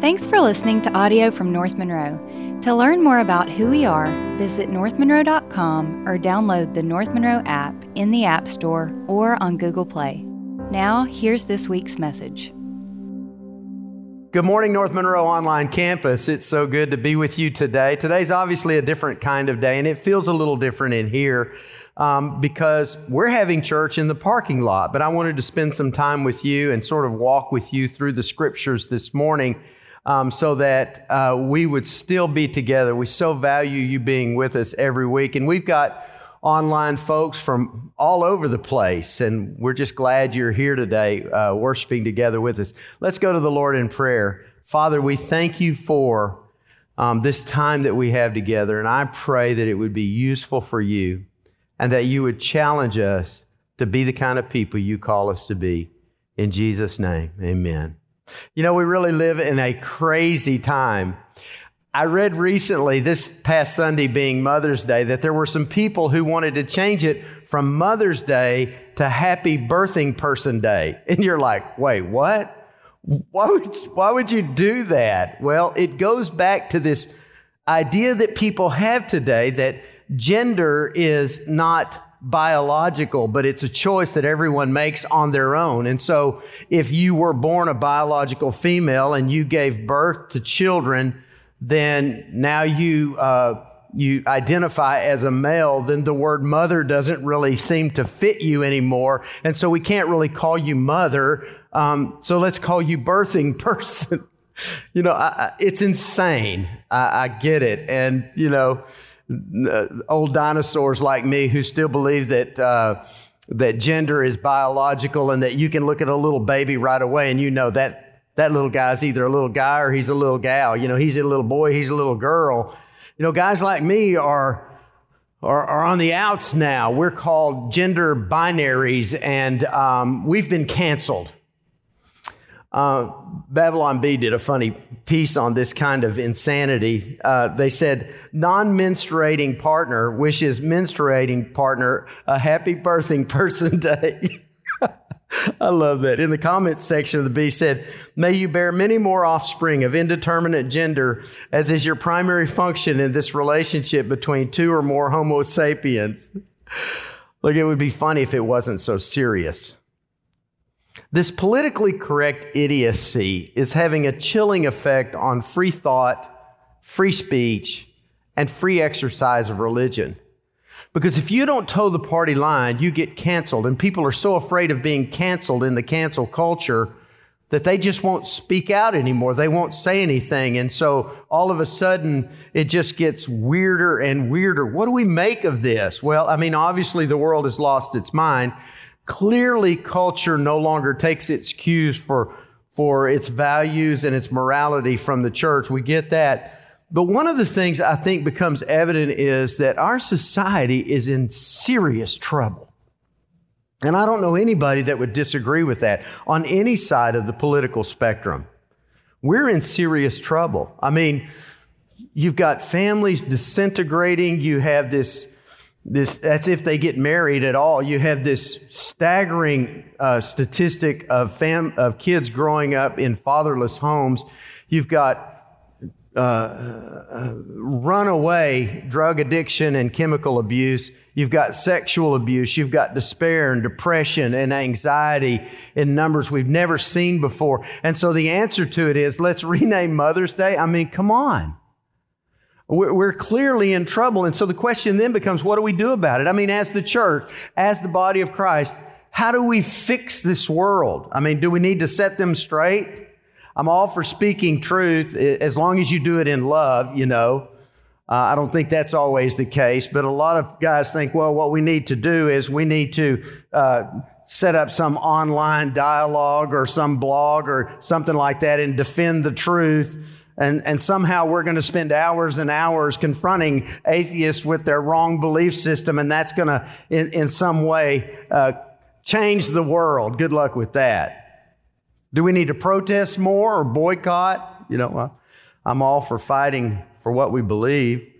Thanks for listening to audio from North Monroe. To learn more about who we are, visit northmonroe.com or download the North Monroe app in the App Store or on Google Play. Now, here's this week's message. Good morning, North Monroe Online Campus. It's so good to be with you today. Today's obviously a different kind of day, and it feels a little different in here um, because we're having church in the parking lot. But I wanted to spend some time with you and sort of walk with you through the scriptures this morning um, so that uh, we would still be together. We so value you being with us every week. And we've got online folks from all over the place, and we're just glad you're here today uh, worshiping together with us. Let's go to the Lord in prayer. Father, we thank you for um, this time that we have together, and I pray that it would be useful for you and that you would challenge us to be the kind of people you call us to be. In Jesus' name, amen. You know, we really live in a crazy time. I read recently, this past Sunday being Mother's Day, that there were some people who wanted to change it from Mother's Day to Happy Birthing Person Day. And you're like, wait, what? Why would, why would you do that? Well, it goes back to this idea that people have today that gender is not biological, but it's a choice that everyone makes on their own. And so if you were born a biological female and you gave birth to children, then now you, uh, you identify as a male, then the word mother doesn't really seem to fit you anymore. And so we can't really call you mother. Um, so let's call you birthing person. you know, I, I, it's insane. I, I get it. And, you know, old dinosaurs like me who still believe that uh, that gender is biological and that you can look at a little baby right away and you know that that little guy's either a little guy or he's a little gal. You know, he's a little boy, he's a little girl. You know, guys like me are are, are on the outs now. We're called gender binaries, and um, we've been canceled. Uh, Babylon Bee did a funny piece on this kind of insanity. Uh, they said, non menstruating partner wishes menstruating partner a happy birthing person day. I love that. In the comments section of the Bee said, May you bear many more offspring of indeterminate gender, as is your primary function in this relationship between two or more Homo sapiens. Look, it would be funny if it wasn't so serious. This politically correct idiocy is having a chilling effect on free thought, free speech, and free exercise of religion. Because if you don't toe the party line, you get canceled. And people are so afraid of being canceled in the cancel culture that they just won't speak out anymore. They won't say anything. And so all of a sudden, it just gets weirder and weirder. What do we make of this? Well, I mean, obviously, the world has lost its mind. Clearly, culture no longer takes its cues for, for its values and its morality from the church. We get that. But one of the things I think becomes evident is that our society is in serious trouble. And I don't know anybody that would disagree with that on any side of the political spectrum. We're in serious trouble. I mean, you've got families disintegrating, you have this this that's if they get married at all. You have this staggering uh, statistic of fam of kids growing up in fatherless homes. You've got uh, uh, runaway drug addiction and chemical abuse. You've got sexual abuse. You've got despair and depression and anxiety in numbers we've never seen before. And so the answer to it is let's rename mother's day. I mean come on we're clearly in trouble. And so the question then becomes, what do we do about it? I mean, as the church, as the body of Christ, how do we fix this world? I mean, do we need to set them straight? I'm all for speaking truth as long as you do it in love, you know. Uh, I don't think that's always the case, but a lot of guys think, well, what we need to do is we need to uh, set up some online dialogue or some blog or something like that and defend the truth and, and somehow we're going to spend hours and hours confronting atheists with their wrong belief system, and that's going to, in, in some way, uh, change the world. Good luck with that. Do we need to protest more or boycott? You know, I'm all for fighting for what we believe,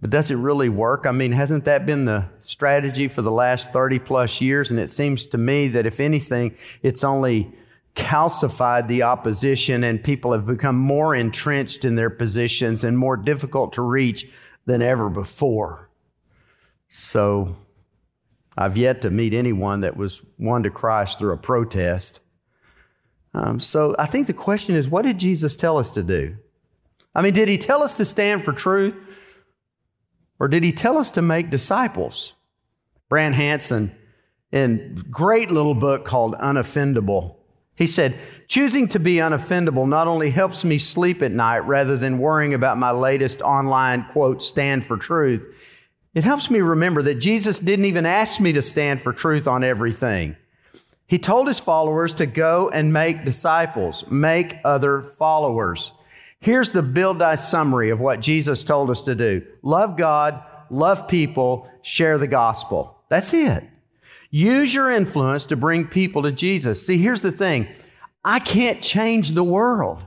but does it really work? I mean, hasn't that been the strategy for the last 30 plus years? And it seems to me that if anything, it's only calcified the opposition, and people have become more entrenched in their positions and more difficult to reach than ever before. So, I've yet to meet anyone that was won to Christ through a protest. Um, so, I think the question is what did Jesus tell us to do? I mean, did he tell us to stand for truth? Or did he tell us to make disciples? Brant Hansen, in great little book called Unoffendable, he said, choosing to be unoffendable not only helps me sleep at night rather than worrying about my latest online quote, stand for truth, it helps me remember that Jesus didn't even ask me to stand for truth on everything. He told his followers to go and make disciples, make other followers. Here's the Bildai summary of what Jesus told us to do love God, love people, share the gospel. That's it. Use your influence to bring people to Jesus. See, here's the thing I can't change the world.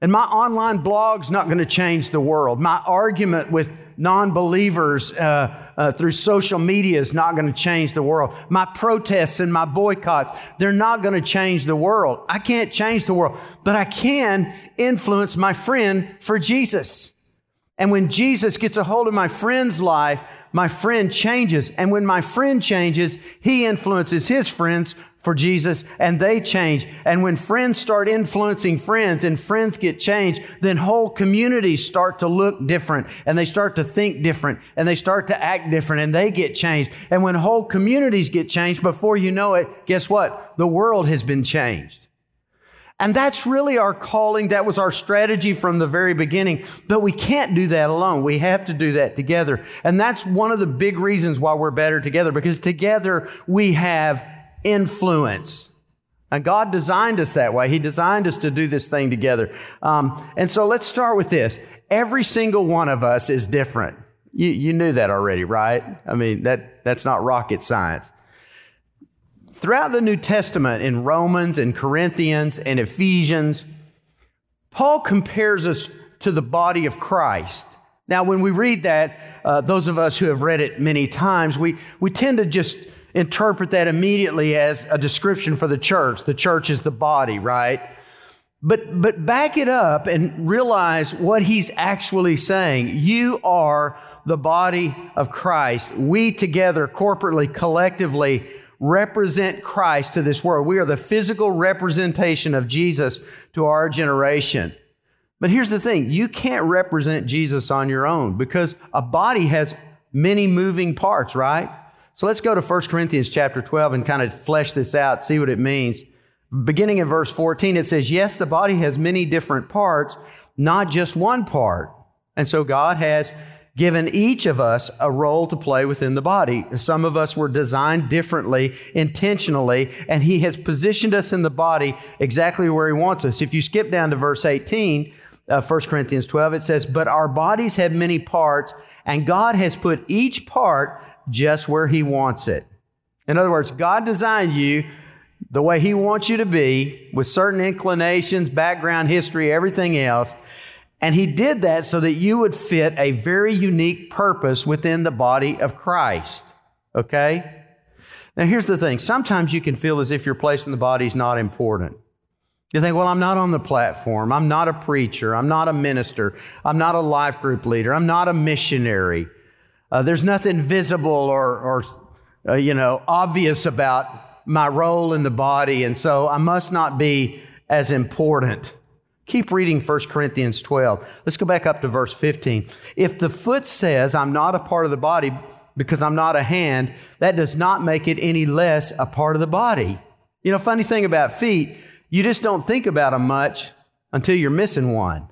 And my online blog's not going to change the world. My argument with non believers uh, uh, through social media is not going to change the world. My protests and my boycotts, they're not going to change the world. I can't change the world, but I can influence my friend for Jesus. And when Jesus gets a hold of my friend's life, my friend changes. And when my friend changes, he influences his friends for Jesus and they change. And when friends start influencing friends and friends get changed, then whole communities start to look different and they start to think different and they start to act different and they get changed. And when whole communities get changed, before you know it, guess what? The world has been changed. And that's really our calling. That was our strategy from the very beginning. But we can't do that alone. We have to do that together. And that's one of the big reasons why we're better together, because together we have influence. And God designed us that way. He designed us to do this thing together. Um, and so let's start with this. Every single one of us is different. You, you knew that already, right? I mean, that, that's not rocket science. Throughout the New Testament, in Romans and Corinthians and Ephesians, Paul compares us to the body of Christ. Now, when we read that, uh, those of us who have read it many times, we, we tend to just interpret that immediately as a description for the church. The church is the body, right? But, but back it up and realize what he's actually saying. You are the body of Christ. We together, corporately, collectively, represent Christ to this world. We are the physical representation of Jesus to our generation. But here's the thing you can't represent Jesus on your own because a body has many moving parts, right? So let's go to 1 Corinthians chapter 12 and kind of flesh this out, see what it means. Beginning in verse 14, it says, Yes, the body has many different parts, not just one part. And so God has given each of us a role to play within the body. Some of us were designed differently, intentionally, and He has positioned us in the body exactly where He wants us. If you skip down to verse 18, uh, 1 Corinthians 12, it says, But our bodies have many parts, and God has put each part just where He wants it. In other words, God designed you the way He wants you to be with certain inclinations, background, history, everything else. And he did that so that you would fit a very unique purpose within the body of Christ. Okay? Now, here's the thing sometimes you can feel as if your place in the body is not important. You think, well, I'm not on the platform. I'm not a preacher. I'm not a minister. I'm not a life group leader. I'm not a missionary. Uh, there's nothing visible or, or uh, you know, obvious about my role in the body, and so I must not be as important. Keep reading 1 Corinthians 12. Let's go back up to verse 15. If the foot says, I'm not a part of the body because I'm not a hand, that does not make it any less a part of the body. You know, funny thing about feet, you just don't think about them much until you're missing one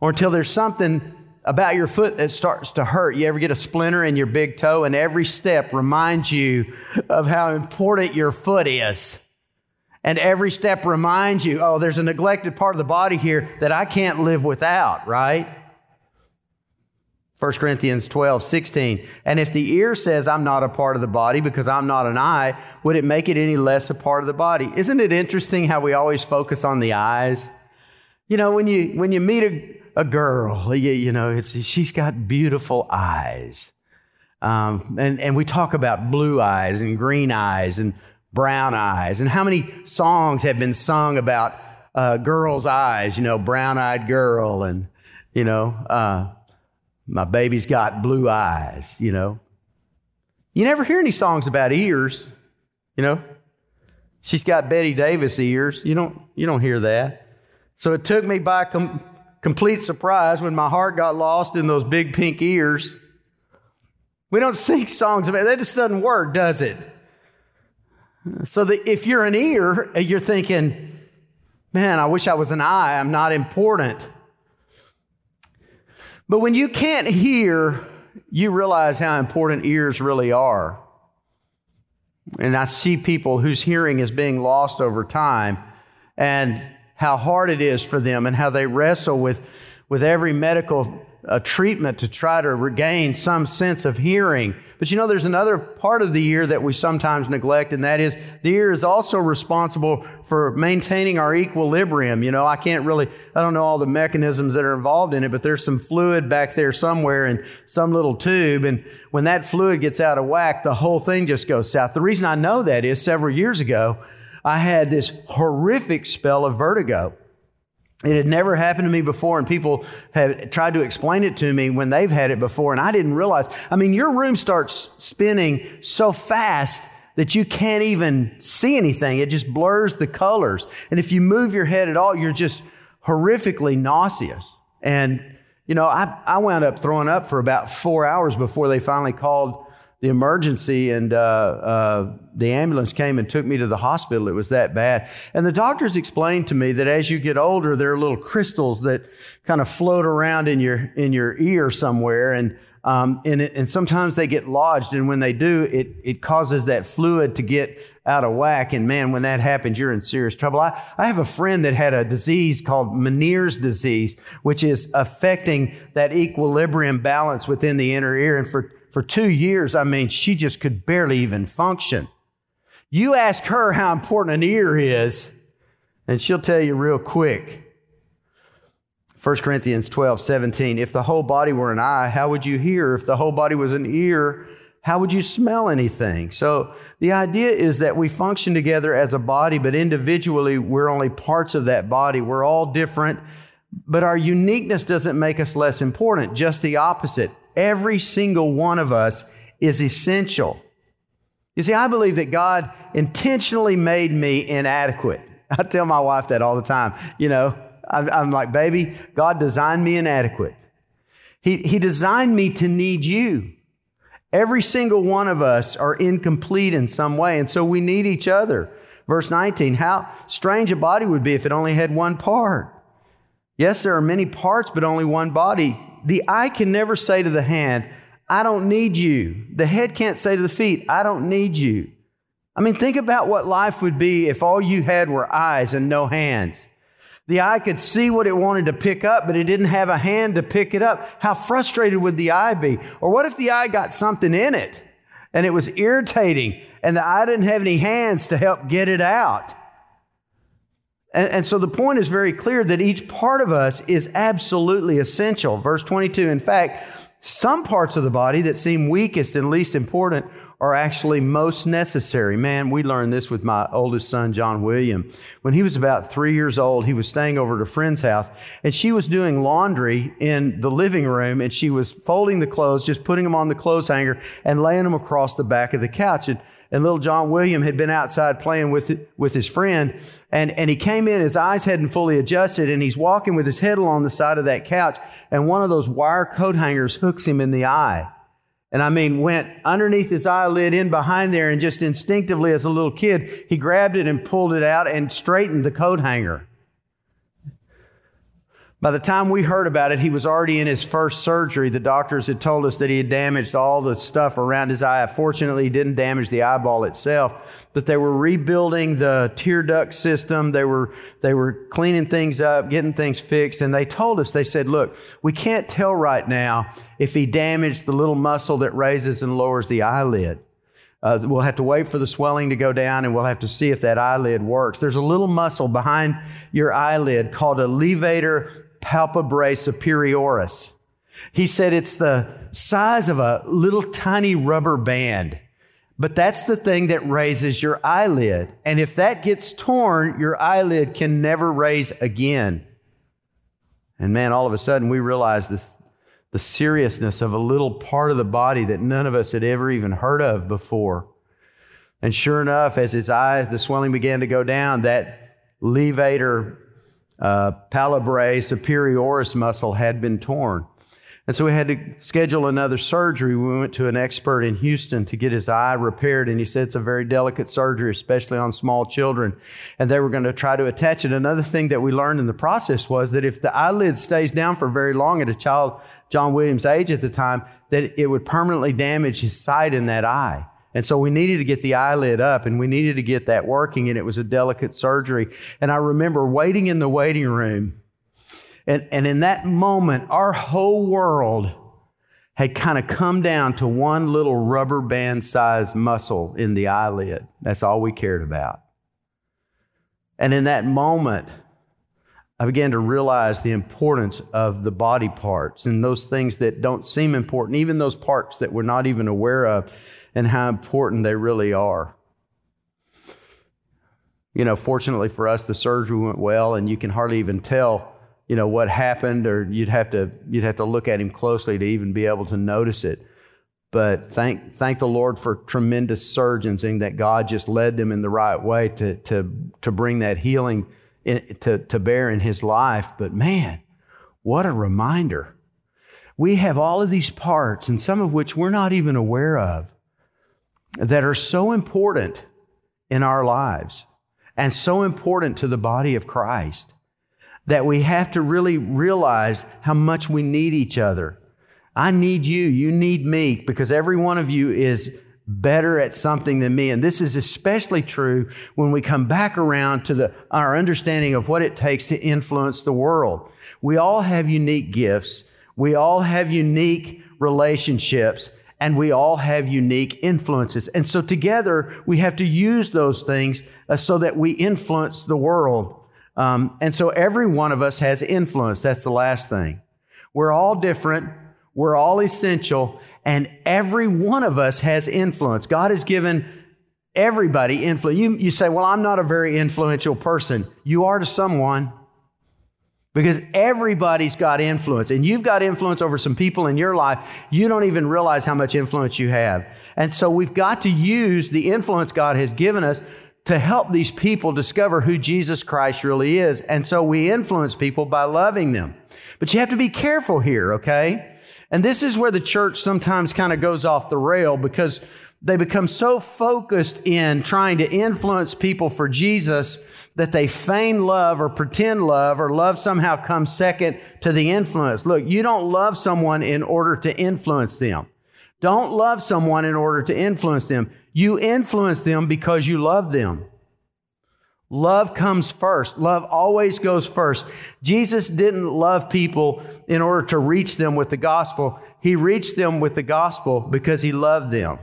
or until there's something about your foot that starts to hurt. You ever get a splinter in your big toe, and every step reminds you of how important your foot is. And every step reminds you, oh, there's a neglected part of the body here that I can't live without, right? 1 Corinthians 12, 16. And if the ear says, I'm not a part of the body because I'm not an eye, would it make it any less a part of the body? Isn't it interesting how we always focus on the eyes? You know, when you, when you meet a, a girl, you, you know, it's, she's got beautiful eyes. Um, and, and we talk about blue eyes and green eyes and brown eyes. And how many songs have been sung about uh, girls' eyes, you know, brown eyed girl, and, you know, uh, my baby's got blue eyes, you know. You never hear any songs about ears, you know. She's got Bette Davis ears. You don't, you don't hear that. So it took me by com- complete surprise when my heart got lost in those big pink ears. We don't sing songs about that. Just doesn't work, does it? So that if you're an ear, you're thinking, man, I wish I was an eye. I'm not important. But when you can't hear, you realize how important ears really are. And I see people whose hearing is being lost over time and how hard it is for them and how they wrestle with, with every medical a treatment to try to regain some sense of hearing. But you know, there's another part of the ear that we sometimes neglect, and that is the ear is also responsible for maintaining our equilibrium. You know, I can't really, I don't know all the mechanisms that are involved in it, but there's some fluid back there somewhere in some little tube. And when that fluid gets out of whack, the whole thing just goes south. The reason I know that is several years ago, I had this horrific spell of vertigo. It had never happened to me before, and people have tried to explain it to me when they've had it before, and I didn't realize. I mean, your room starts spinning so fast that you can't even see anything. It just blurs the colors. And if you move your head at all, you're just horrifically nauseous. And, you know, I, I wound up throwing up for about four hours before they finally called the emergency and uh, uh, the ambulance came and took me to the hospital. It was that bad. And the doctors explained to me that as you get older, there are little crystals that kind of float around in your, in your ear somewhere. And, um, and, it, and sometimes they get lodged. And when they do, it, it causes that fluid to get out of whack. And man, when that happens, you're in serious trouble. I, I have a friend that had a disease called Meniere's disease, which is affecting that equilibrium balance within the inner ear. And for for two years, I mean, she just could barely even function. You ask her how important an ear is, and she'll tell you real quick. 1 Corinthians 12, 17. If the whole body were an eye, how would you hear? If the whole body was an ear, how would you smell anything? So the idea is that we function together as a body, but individually, we're only parts of that body. We're all different, but our uniqueness doesn't make us less important, just the opposite. Every single one of us is essential. You see, I believe that God intentionally made me inadequate. I tell my wife that all the time. You know, I'm like, baby, God designed me inadequate. He, he designed me to need you. Every single one of us are incomplete in some way, and so we need each other. Verse 19, how strange a body would be if it only had one part. Yes, there are many parts, but only one body the eye can never say to the hand, I don't need you. The head can't say to the feet, I don't need you. I mean, think about what life would be if all you had were eyes and no hands. The eye could see what it wanted to pick up, but it didn't have a hand to pick it up. How frustrated would the eye be? Or what if the eye got something in it and it was irritating and the eye didn't have any hands to help get it out? And, and, so the point is very clear that each part of us is absolutely essential. Verse 22, in fact, some parts of the body that seem weakest and least important are actually most necessary. Man, we learned this with my oldest son, John William. When he was about three years old, he was staying over at a friend's house, and she was doing laundry in the living room, and she was folding the clothes, just putting them on the clothes hanger, and laying them across the back of the couch. And and little John William had been outside playing with, with his friend, and, and he came in, his eyes hadn't fully adjusted, and he's walking with his head along the side of that couch, and one of those wire coat hangers hooks him in the eye. And I mean, went underneath his eyelid in behind there, and just instinctively, as a little kid, he grabbed it and pulled it out and straightened the coat hanger. By the time we heard about it, he was already in his first surgery. The doctors had told us that he had damaged all the stuff around his eye. Fortunately, he didn't damage the eyeball itself, but they were rebuilding the tear duct system. They were, they were cleaning things up, getting things fixed. And they told us, they said, look, we can't tell right now if he damaged the little muscle that raises and lowers the eyelid. Uh, we'll have to wait for the swelling to go down and we'll have to see if that eyelid works. There's a little muscle behind your eyelid called a levator palpebrae superioris. He said it's the size of a little tiny rubber band. But that's the thing that raises your eyelid. And if that gets torn, your eyelid can never raise again. And man, all of a sudden we realize this, the seriousness of a little part of the body that none of us had ever even heard of before. And sure enough, as his eyes, the swelling began to go down, that levator uh, superioris muscle had been torn. And so we had to schedule another surgery. We went to an expert in Houston to get his eye repaired, and he said it's a very delicate surgery, especially on small children. And they were going to try to attach it. Another thing that we learned in the process was that if the eyelid stays down for very long at a child John Williams' age at the time, that it would permanently damage his sight in that eye. And so we needed to get the eyelid up and we needed to get that working, and it was a delicate surgery. And I remember waiting in the waiting room and, and in that moment, our whole world had kind of come down to one little rubber band sized muscle in the eyelid. That's all we cared about. And in that moment, I began to realize the importance of the body parts and those things that don't seem important, even those parts that we're not even aware of, and how important they really are. You know, fortunately for us, the surgery went well, and you can hardly even tell you know what happened or you'd have to you'd have to look at him closely to even be able to notice it. But thank thank the lord for tremendous surgeons and that god just led them in the right way to to to bring that healing in, to to bear in his life. But man what a reminder. We have all of these parts and some of which we're not even aware of that are so important in our lives and so important to the body of christ that we have to really realize how much we need each other. I need you, you need me, because every one of you is better at something than me. And this is especially true when we come back around to the, our understanding of what it takes to influence the world. We all have unique gifts. We all have unique relationships and we all have unique influences. And so together we have to use those things uh, so that we influence the world. Um, and so every one of us has influence. That's the last thing. We're all different. We're all essential. And every one of us has influence. God has given everybody influence. You, you say, Well, I'm not a very influential person. You are to someone because everybody's got influence and you've got influence over some people in your life you don't even realize how much influence you have and so we've got to use the influence god has given us to help these people discover who Jesus Christ really is. And so we influence people by loving them. But you have to be careful here, okay? And this is where the church sometimes kind of goes off the rail because they become so focused in trying to influence people for Jesus that they feign love or pretend love or love somehow comes second to the influence. Look, you don't love someone in order to influence them. Don't love someone in order to influence them. You influence them because you love them. Love comes first. Love always goes first. Jesus didn't love people in order to reach them with the gospel. He reached them with the gospel because he loved them.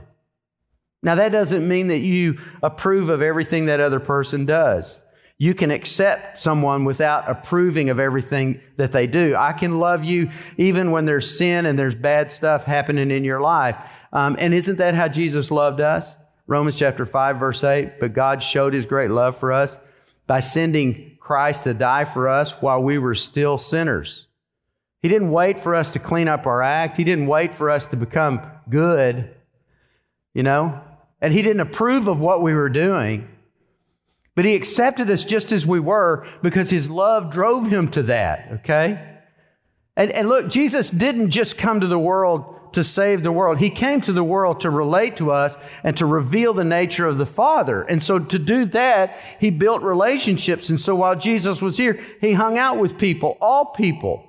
Now, that doesn't mean that you approve of everything that other person does. You can accept someone without approving of everything that they do. I can love you even when there's sin and there's bad stuff happening in your life. Um, and isn't that how Jesus loved us? Romans chapter 5, verse 8. But God showed his great love for us by sending Christ to die for us while we were still sinners. He didn't wait for us to clean up our act. He didn't wait for us to become good, you know? And He didn't approve of what we were doing. But He accepted us just as we were because His love drove Him to that, okay? And, and look, Jesus didn't just come to the world to save the world. He came to the world to relate to us and to reveal the nature of the Father. And so to do that, he built relationships. And so while Jesus was here, he hung out with people, all people.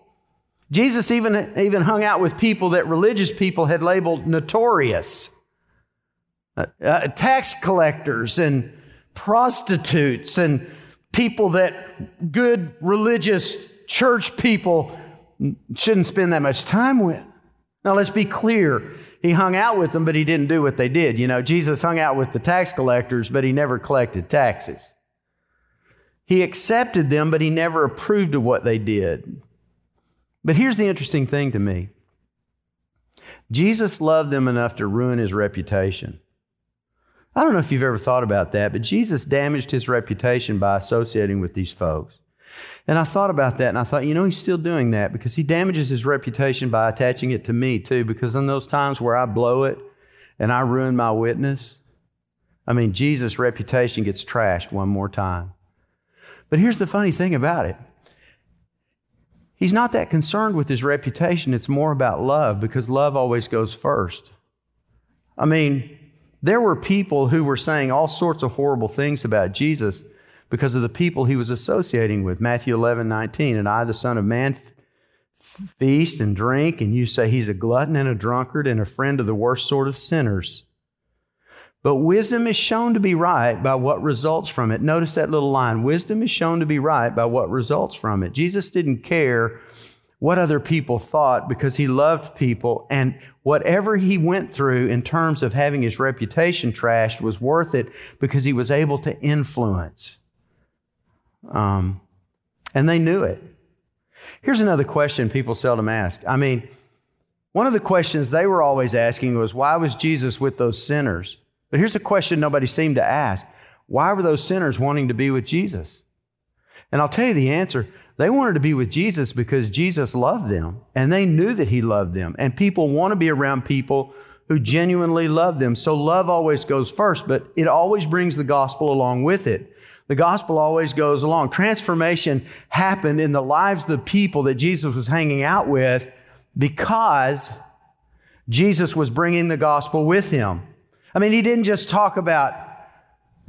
Jesus even, even hung out with people that religious people had labeled notorious. Uh, uh, tax collectors and prostitutes and people that good religious church people shouldn't spend that much time with. Now, let's be clear. He hung out with them, but he didn't do what they did. You know, Jesus hung out with the tax collectors, but he never collected taxes. He accepted them, but he never approved of what they did. But here's the interesting thing to me Jesus loved them enough to ruin his reputation. I don't know if you've ever thought about that, but Jesus damaged his reputation by associating with these folks. And I thought about that and I thought, you know, he's still doing that because he damages his reputation by attaching it to me too. Because in those times where I blow it and I ruin my witness, I mean, Jesus' reputation gets trashed one more time. But here's the funny thing about it he's not that concerned with his reputation. It's more about love because love always goes first. I mean, there were people who were saying all sorts of horrible things about Jesus because of the people he was associating with. Matthew 11, 19. And I, the Son of Man, feast and drink, and you say he's a glutton and a drunkard and a friend of the worst sort of sinners. But wisdom is shown to be right by what results from it. Notice that little line wisdom is shown to be right by what results from it. Jesus didn't care what other people thought because he loved people, and whatever he went through in terms of having his reputation trashed was worth it because he was able to influence. Um, and they knew it. Here's another question people seldom ask. I mean, one of the questions they were always asking was, why was Jesus with those sinners? But here's a question nobody seemed to ask why were those sinners wanting to be with Jesus? And I'll tell you the answer. They wanted to be with Jesus because Jesus loved them and they knew that He loved them. And people want to be around people who genuinely love them. So love always goes first, but it always brings the gospel along with it. The gospel always goes along. Transformation happened in the lives of the people that Jesus was hanging out with because Jesus was bringing the gospel with him. I mean, he didn't just talk about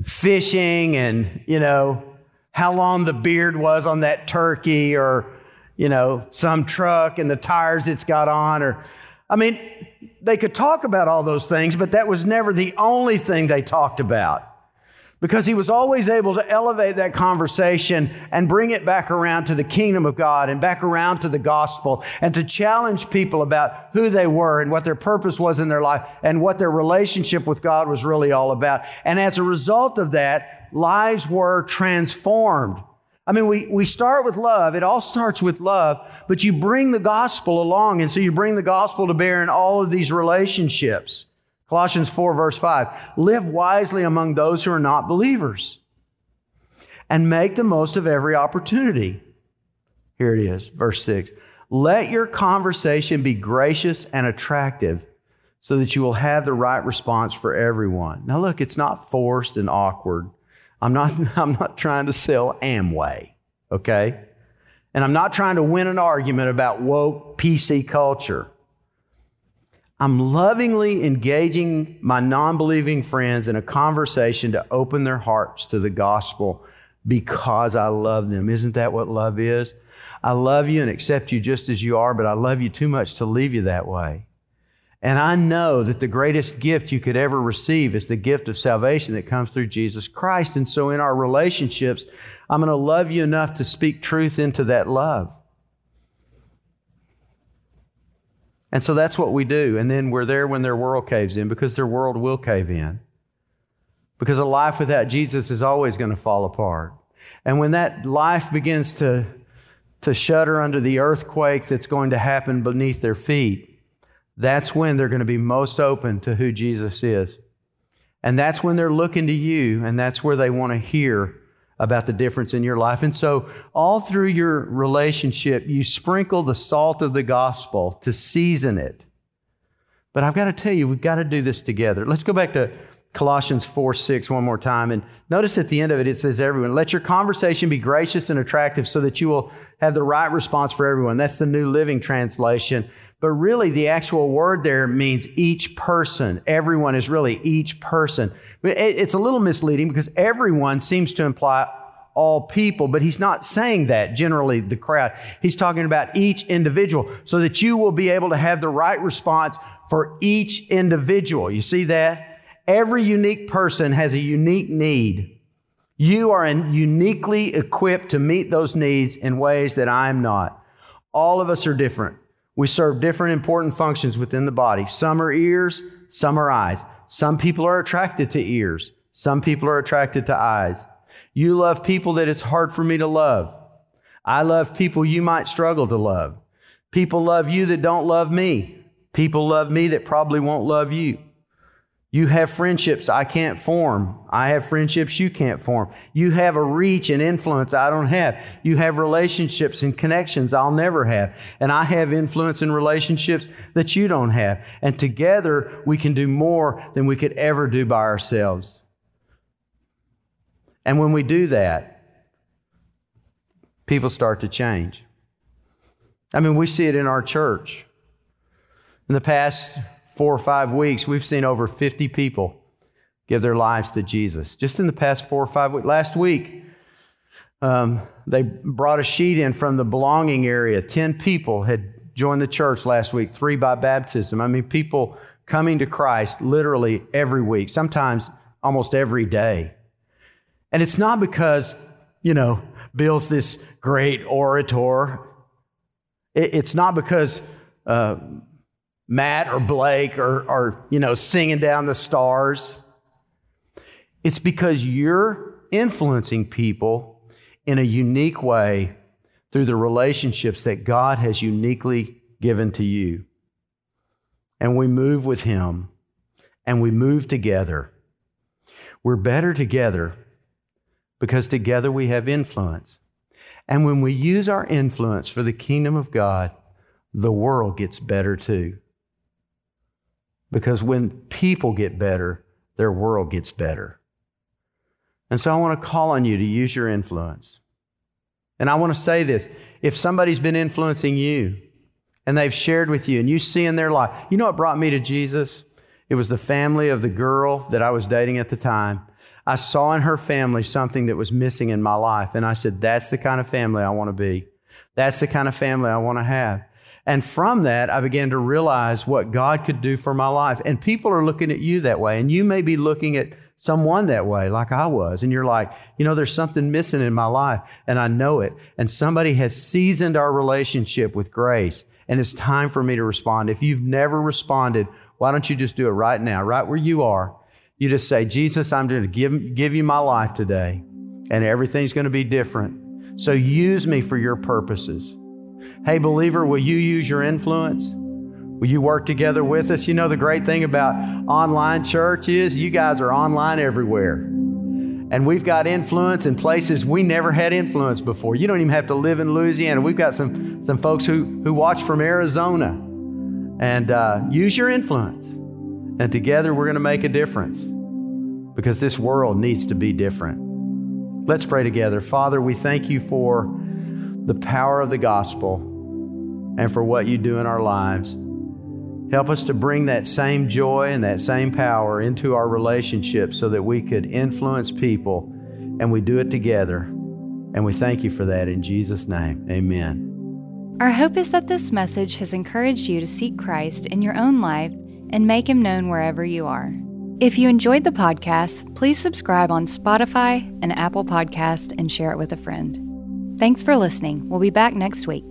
fishing and, you know, how long the beard was on that turkey or, you know, some truck and the tires it's got on or, I mean, they could talk about all those things, but that was never the only thing they talked about because he was always able to elevate that conversation and bring it back around to the kingdom of God and back around to the gospel and to challenge people about who they were and what their purpose was in their life and what their relationship with God was really all about. And as a result of that, lives were transformed. I mean, we, we start with love. It all starts with love, but you bring the gospel along. And so you bring the gospel to bear in all of these relationships. Colossians 4, verse 5 Live wisely among those who are not believers and make the most of every opportunity. Here it is, verse 6. Let your conversation be gracious and attractive so that you will have the right response for everyone. Now, look, it's not forced and awkward. I'm not, I'm not trying to sell Amway, okay? And I'm not trying to win an argument about woke PC culture. I'm lovingly engaging my non believing friends in a conversation to open their hearts to the gospel because I love them. Isn't that what love is? I love you and accept you just as you are, but I love you too much to leave you that way. And I know that the greatest gift you could ever receive is the gift of salvation that comes through Jesus Christ. And so in our relationships, I'm going to love you enough to speak truth into that love. And so that's what we do. And then we're there when their world caves in because their world will cave in. Because a life without Jesus is always going to fall apart. And when that life begins to, to shudder under the earthquake that's going to happen beneath their feet, that's when they're going to be most open to who Jesus is. And that's when they're looking to you, and that's where they want to hear about the difference in your life. And so, all through your relationship, you sprinkle the salt of the gospel to season it. But I've got to tell you, we've got to do this together. Let's go back to Colossians 4 6 one more time. And notice at the end of it, it says, Everyone, let your conversation be gracious and attractive so that you will have the right response for everyone. That's the New Living Translation. But really, the actual word there means each person. Everyone is really each person. It's a little misleading because everyone seems to imply all people, but he's not saying that generally, the crowd. He's talking about each individual so that you will be able to have the right response for each individual. You see that? Every unique person has a unique need. You are uniquely equipped to meet those needs in ways that I'm not. All of us are different. We serve different important functions within the body. Some are ears, some are eyes. Some people are attracted to ears. Some people are attracted to eyes. You love people that it's hard for me to love. I love people you might struggle to love. People love you that don't love me. People love me that probably won't love you. You have friendships I can't form. I have friendships you can't form. You have a reach and influence I don't have. You have relationships and connections I'll never have. And I have influence and relationships that you don't have. And together we can do more than we could ever do by ourselves. And when we do that, people start to change. I mean, we see it in our church. In the past four or five weeks, we've seen over 50 people give their lives to Jesus. Just in the past four or five weeks. Last week, um, they brought a sheet in from the belonging area. 10 people had joined the church last week, three by baptism. I mean, people coming to Christ literally every week, sometimes almost every day. And it's not because, you know, Bill's this great orator. It's not because uh, Matt or Blake are, you know, singing down the stars. It's because you're influencing people in a unique way through the relationships that God has uniquely given to you. And we move with Him and we move together. We're better together because together we have influence. And when we use our influence for the kingdom of God, the world gets better too. Because when people get better, their world gets better. And so I want to call on you to use your influence. And I want to say this if somebody's been influencing you and they've shared with you and you see in their life, you know what brought me to Jesus? It was the family of the girl that I was dating at the time. I saw in her family something that was missing in my life. And I said, That's the kind of family I want to be. That's the kind of family I want to have. And from that, I began to realize what God could do for my life. And people are looking at you that way. And you may be looking at someone that way, like I was. And you're like, you know, there's something missing in my life. And I know it. And somebody has seasoned our relationship with grace. And it's time for me to respond. If you've never responded, why don't you just do it right now, right where you are? You just say, Jesus, I'm going to give, give you my life today. And everything's going to be different. So use me for your purposes. Hey, believer, will you use your influence? Will you work together with us? You know, the great thing about online church is you guys are online everywhere. And we've got influence in places we never had influence before. You don't even have to live in Louisiana. We've got some, some folks who, who watch from Arizona. And uh, use your influence. And together we're going to make a difference because this world needs to be different. Let's pray together. Father, we thank you for the power of the gospel and for what you do in our lives. Help us to bring that same joy and that same power into our relationships so that we could influence people and we do it together. And we thank you for that in Jesus' name. Amen. Our hope is that this message has encouraged you to seek Christ in your own life and make him known wherever you are. If you enjoyed the podcast, please subscribe on Spotify and Apple Podcast and share it with a friend. Thanks for listening. We'll be back next week.